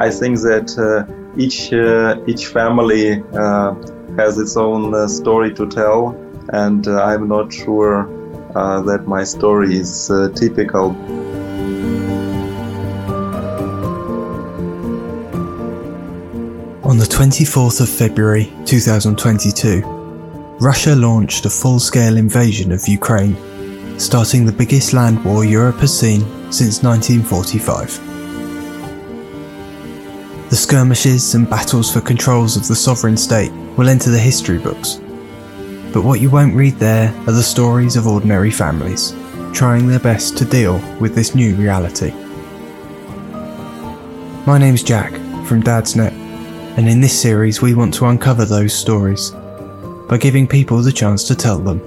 I think that uh, each uh, each family uh, has its own story to tell, and I'm not sure that my story is typical. On the 24th of February 2022, Russia launched a full scale invasion of Ukraine, starting the biggest land war Europe has seen since 1945. The skirmishes and battles for controls of the sovereign state will enter the history books. But what you won't read there are the stories of ordinary families, trying their best to deal with this new reality. My name's Jack from Dadsnet, and in this series we want to uncover those stories by giving people the chance to tell them.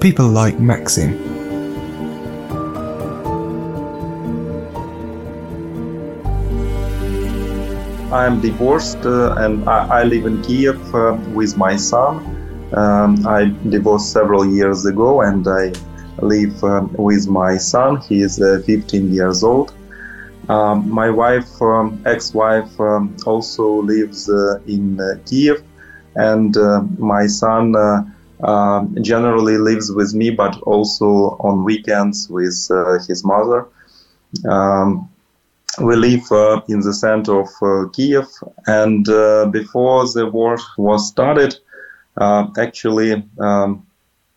People like Maxim, I'm divorced uh, and I, I, live in Kiev uh, with my son. Um, I divorced several years ago and I live um, with my son. He is uh, 15 years old. Um, my wife, um, ex-wife, um, also lives uh, in uh, Kiev, and my son um, generally lives with me, but also on weekends with his mother. Um, we live uh, in the center of uh, Kiev, and uh, before the war was started, uh, actually, um,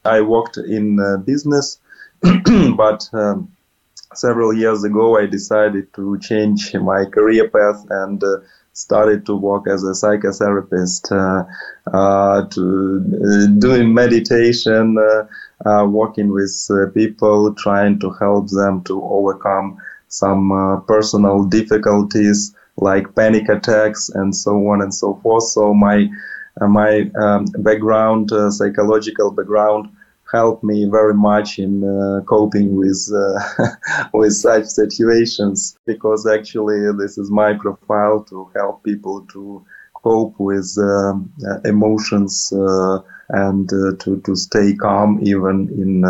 I worked in uh, business, but um, several years ago, I decided to change my career path and uh, started to work as a psychotherapist, to doing meditation, working with people, trying to help them to overcome some uh, personal difficulties like panic attacks and so on and so forth. So my uh, my um, background, uh, psychological background, helped me very much in uh, coping with uh, with such situations because actually this is my profile to help people to cope with um, uh, emotions and to to stay calm even in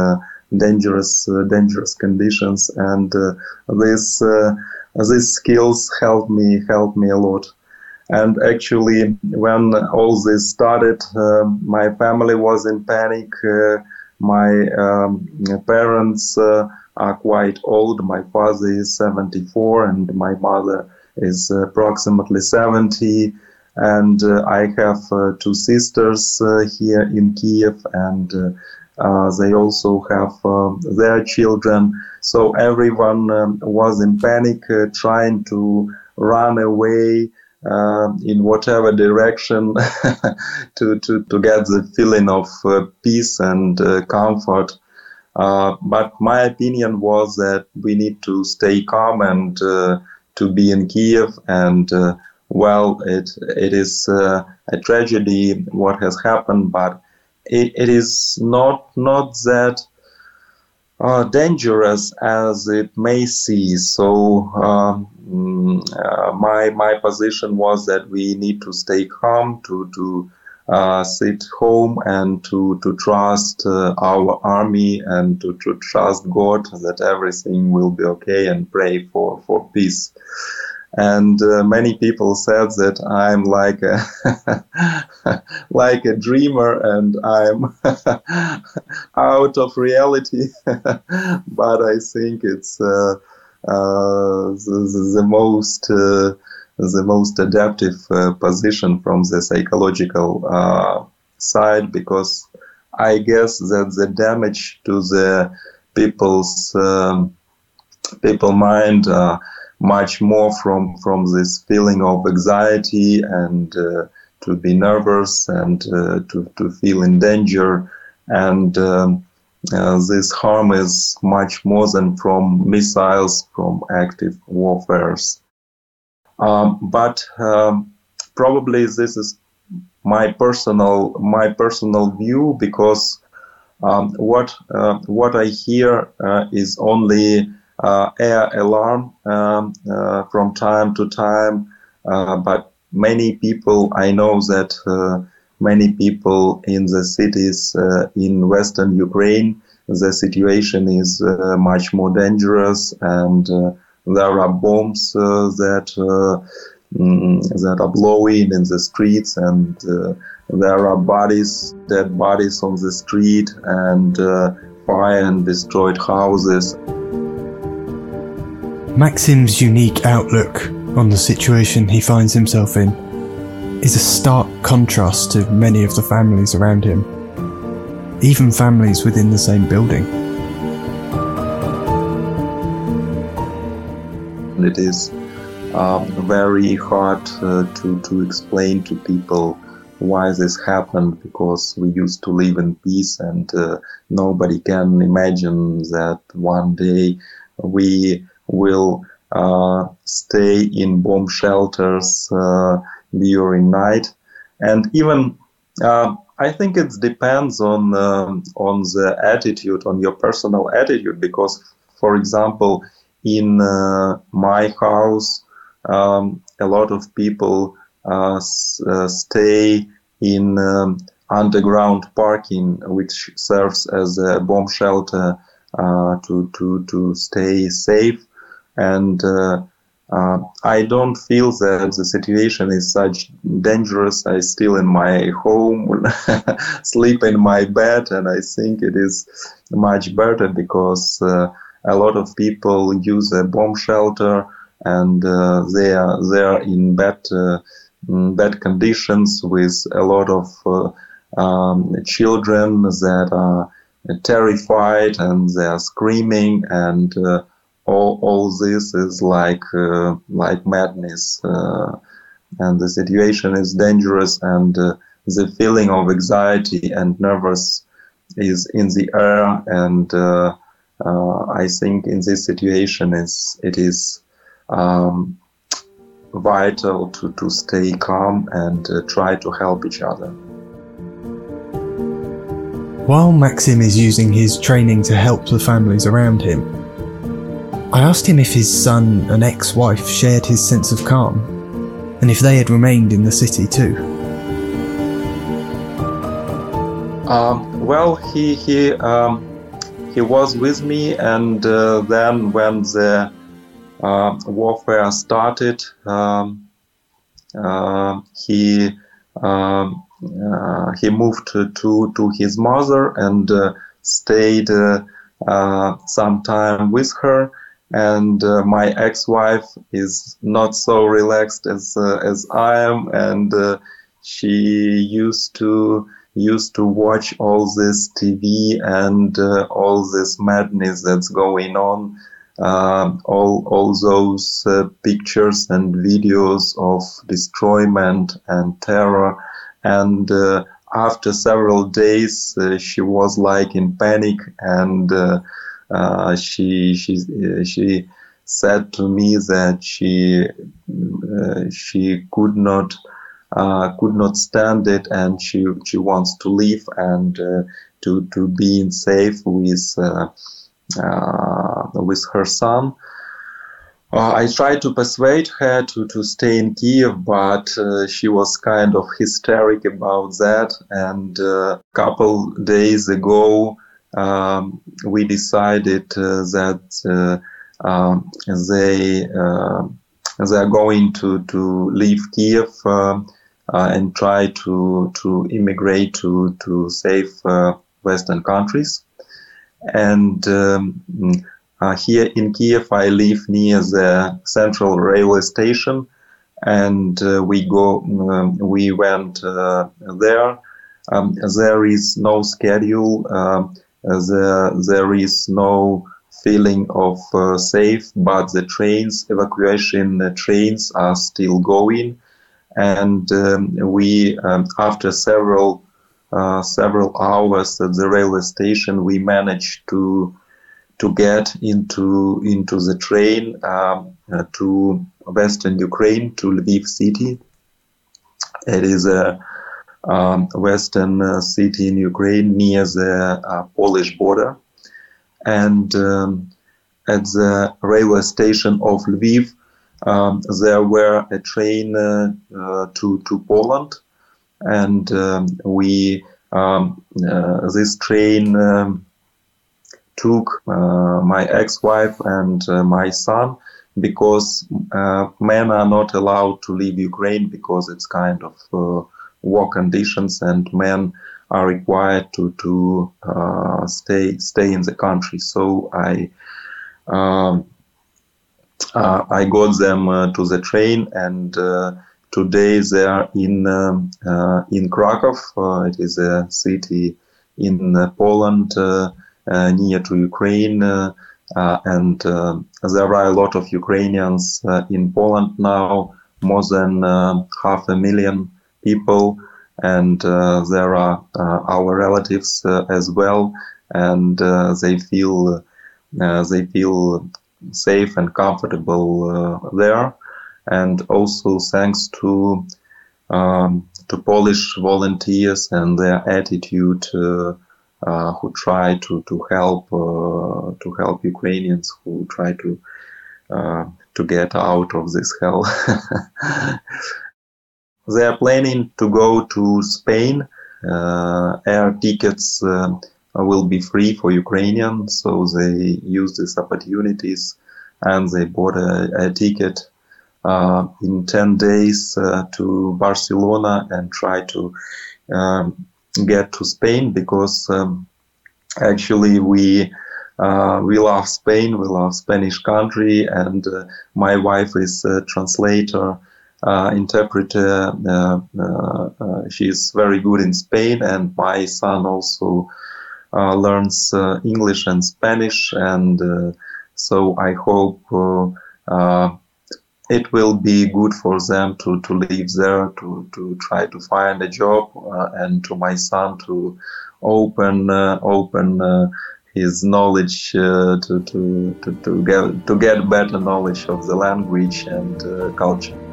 dangerous uh, dangerous conditions and uh, this uh, these skills helped me helped me a lot. And actually when all this started my family was in panic my um, parents are quite old. My father is 74 and my mother is approximately 70 and uh, I have uh, two sisters uh, here in Kiev, and they also have um, their children. So everyone um, was in panic, uh, trying to run away uh, in whatever direction to, to, to get the feeling of uh, peace and uh, comfort. Uh, but my opinion was that we need to stay calm and to be in Kiev. And well, it it is a tragedy what has happened, but it, it is not not that uh, dangerous as it may seem. So um, uh, my my position was that we need to stay calm, to to uh, sit home, and to to trust uh, our army and to, to trust God that everything will be okay and pray for for peace and uh, many people said that I'm like a like a dreamer and I'm out of reality. but I think it's uh, uh, the, the, most uh, the most adaptive uh, position from the psychological uh, side because I guess that the damage to the people's um, people mind much more from from this feeling of anxiety and uh, to be nervous and uh, to to feel in danger. And um, uh, this harm is much more than from missiles from active warfares. Um, but um, probably this is my personal my personal view because um, what uh, what I hear uh, is only air alarm um, uh, from time to time, uh, but many people I know that uh, many people in the cities in western Ukraine the situation is much more dangerous and there are bombs that mm, that are blowing in the streets and there are bodies, dead bodies on the street, and uh, fire and destroyed houses. Maxim's unique outlook on the situation he finds himself in is a stark contrast to many of the families around him, even families within the same building. It is um, very hard uh, to, to explain to people why this happened because we used to live in peace and uh, nobody can imagine that one day we will uh, stay in bomb shelters uh, during night and even uh, I think it depends on um, on the attitude on your personal attitude because for example in uh, my house um, a lot of people uh, uh, stay in um, underground parking, which serves as a bomb shelter to to to stay safe. And uh, I don't feel that the situation is such dangerous. I still in my home, sleep in my bed, and I think it is much better because uh, a lot of people use a bomb shelter and uh, they are they are in bed uh, Mm, bad conditions with a lot of uh, um, children that are terrified and they are screaming and uh, all, all this is like uh, like madness uh, and the situation is dangerous and uh, the feeling of anxiety and nervous is in the air and uh, I think in this situation is it is um, vital to, to stay calm and uh, try to help each other. While Maxim is using his training to help the families around him, I asked him if his son and ex wife shared his sense of calm and if they had remained in the city too. Um, well, he he um, he was with me, and uh, then when the uh, warfare started, um, uh, he um, uh, he moved to to his mother and stayed some time with her and uh, my ex-wife is not so relaxed as uh, as I am, and uh, she used to used to watch all this TV and all this madness that's going on. Uh, all all those uh, pictures and videos of destroyment and terror. And uh, after several days uh, she was like in panic and uh, uh, she she she said to me that she she could not could not stand it and she she wants to leave and to to be in safe with uh, with her son. Uh, I tried to persuade her to, to stay in Kiev, but uh, she was kind of hysteric about that. And a couple days ago, um, we decided that um, they they are going to, to leave Kiev uh, and try to to immigrate to to safe uh, Western countries. And um, uh, here in Kiev, I live near the central railway station, and uh, we go. Um, we went uh, there. Um, there is no schedule. Um, there, there is no feeling of uh, safe, but the trains, evacuation trains, are still going, and um, we, um, after several uh, several hours at the railway station, we managed to to get into into the train um, uh, to western Ukraine to Lviv city. It is a um, western uh, city in Ukraine near the uh, Polish border. And um, at the railway station of Lviv, um, there were a train uh, uh, to to Poland, and um, we um, uh, this train um, took uh, my ex-wife and my son because men are not allowed to leave Ukraine because it's kind of war conditions and men are required to to uh, stay stay in the country. So I um, uh, I got them uh, to the train, and uh, today they are in um, uh, in Krakow. Uh, it is a city in Poland near to Ukraine. and there are a lot of Ukrainians in Poland now, more than half a million people, and uh, there are uh, our relatives uh, as well, and they feel they feel safe and comfortable there, and also thanks to um, to Polish volunteers and their attitude. Uh, who try to to help uh, to help Ukrainians who try to uh, to get out of this hell. They are planning to go to Spain. Uh, air tickets uh, will be free for Ukrainians, so they use these opportunities and they bought a, a ticket uh, in 10 days uh, to Barcelona and try to um, get to Spain because um, actually we uh, we love Spain, we love Spanish country, and uh, my wife is a translator interpreter. Uh, uh, she's very good in Spain, and my son also learns English and Spanish. And so I hope it will be good for them to, to live there, to, to try to find a job, uh, and to my son to open uh, open uh, his knowledge to, to, to, to, get, to get better knowledge of the language and culture.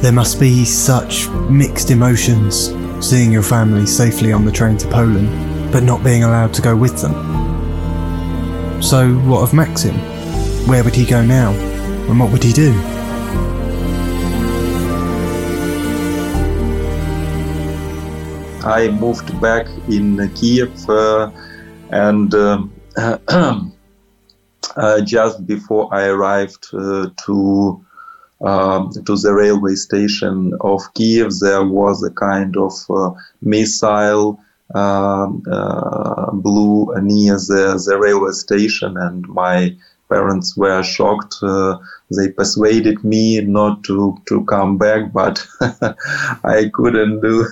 There must be such mixed emotions seeing your family safely on the train to Poland, but not being allowed to go with them. So, what of Maxim? Where would he go now? And what would he do? I moved back in Kiev uh, and um, uh, just before I arrived uh, to um, to the railway station of Kiev, there was a kind of uh, missile um, uh, blew near the, the railway station, and my parents were shocked. Uh, they persuaded me not to, to come back, but I couldn't do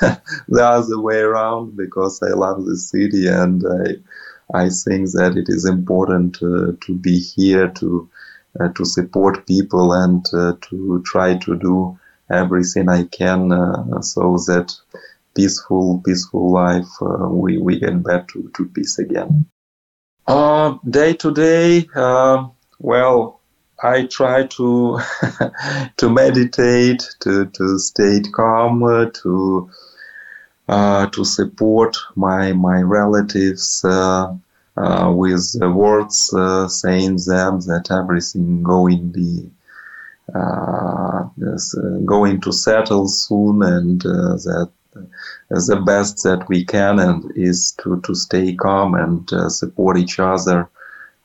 the other way around because I love the city and I, I think that it is important uh, to be here to to support people and uh, to try to do everything I can uh, so that peaceful, peaceful life we, we get back to, to peace again. day to day, well, I try to to meditate, to to stay calm, uh, to uh, to support my my relatives, uh, uh, with the words uh, saying them that everything going be uh, uh, going to settle soon and uh, that the best that we can and is to, to stay calm and uh, support each other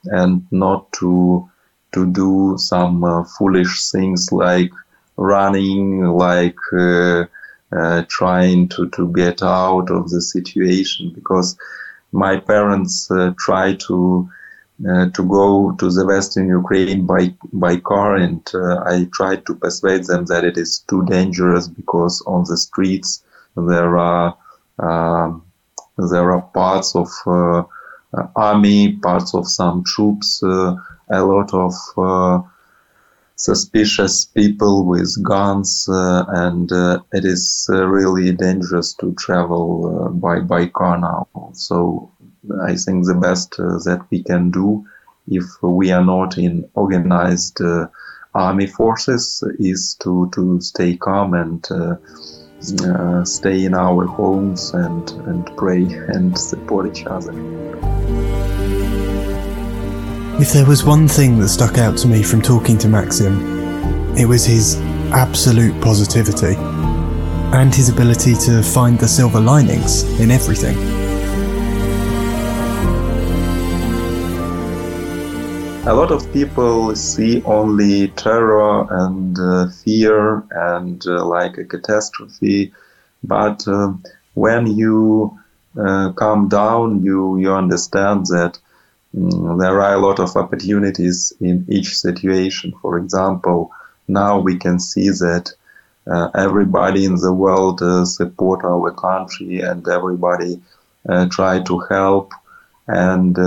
and not to to do some foolish things like running like trying to, to get out of the situation because my parents uh, try to uh, to go to the western Ukraine by by car, and uh, I tried to persuade them that it is too dangerous because on the streets there are um, there are parts of uh, army, parts of some troops, uh, a lot of uh, suspicious people with guns, uh, and uh, it is uh, really dangerous to travel uh, by by car now. So I think the best uh, that we can do if we are not in organized uh, army forces is to, to stay calm and stay in our homes and, and pray and support each other. If there was one thing that stuck out to me from talking to Maxim, it was his absolute positivity and his ability to find the silver linings in everything. a lot of people see only terror and uh, fear and uh, like a catastrophe, but uh, when you uh, calm down, you you understand that there are a lot of opportunities in each situation. For example, now we can see that uh, everybody in the world uh, support our country and everybody try to help, and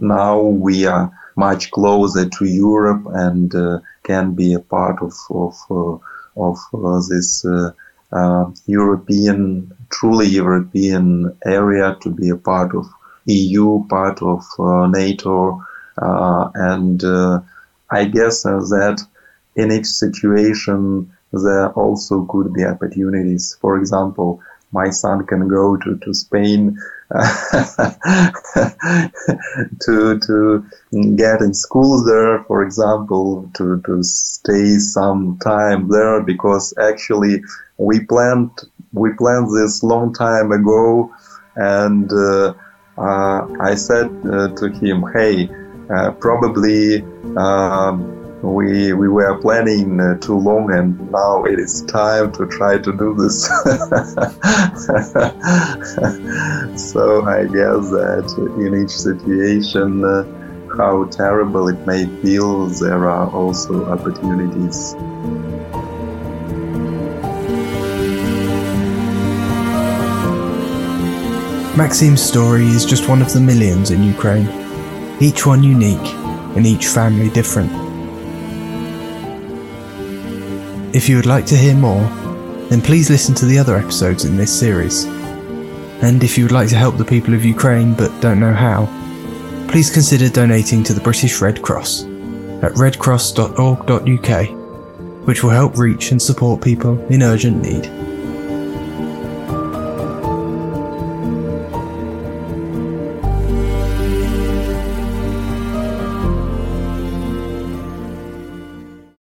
now we are much closer to Europe and uh, can be a part of of uh, of uh, this European, truly European area to be a part of EU, part of NATO, and I guess that in each situation there also could be opportunities. For example, my son can go to, to Spain to to get in school there, for example, to, to stay some time there because actually we planned we planned this long time ago, and uh, uh, I said uh, to him, "Hey, uh, probably." Um, we we were planning uh, too long and now it is time to try to do this so i guess that in each situation uh, how terrible it may feel there are also opportunities Maxim's story is just one of the millions in Ukraine, each one unique and each family different. If you would like to hear more, then please listen to the other episodes in this series. And if you would like to help the people of Ukraine but don't know how, please consider donating to the British Red Cross at redcross.org.uk, which will help reach and support people in urgent need.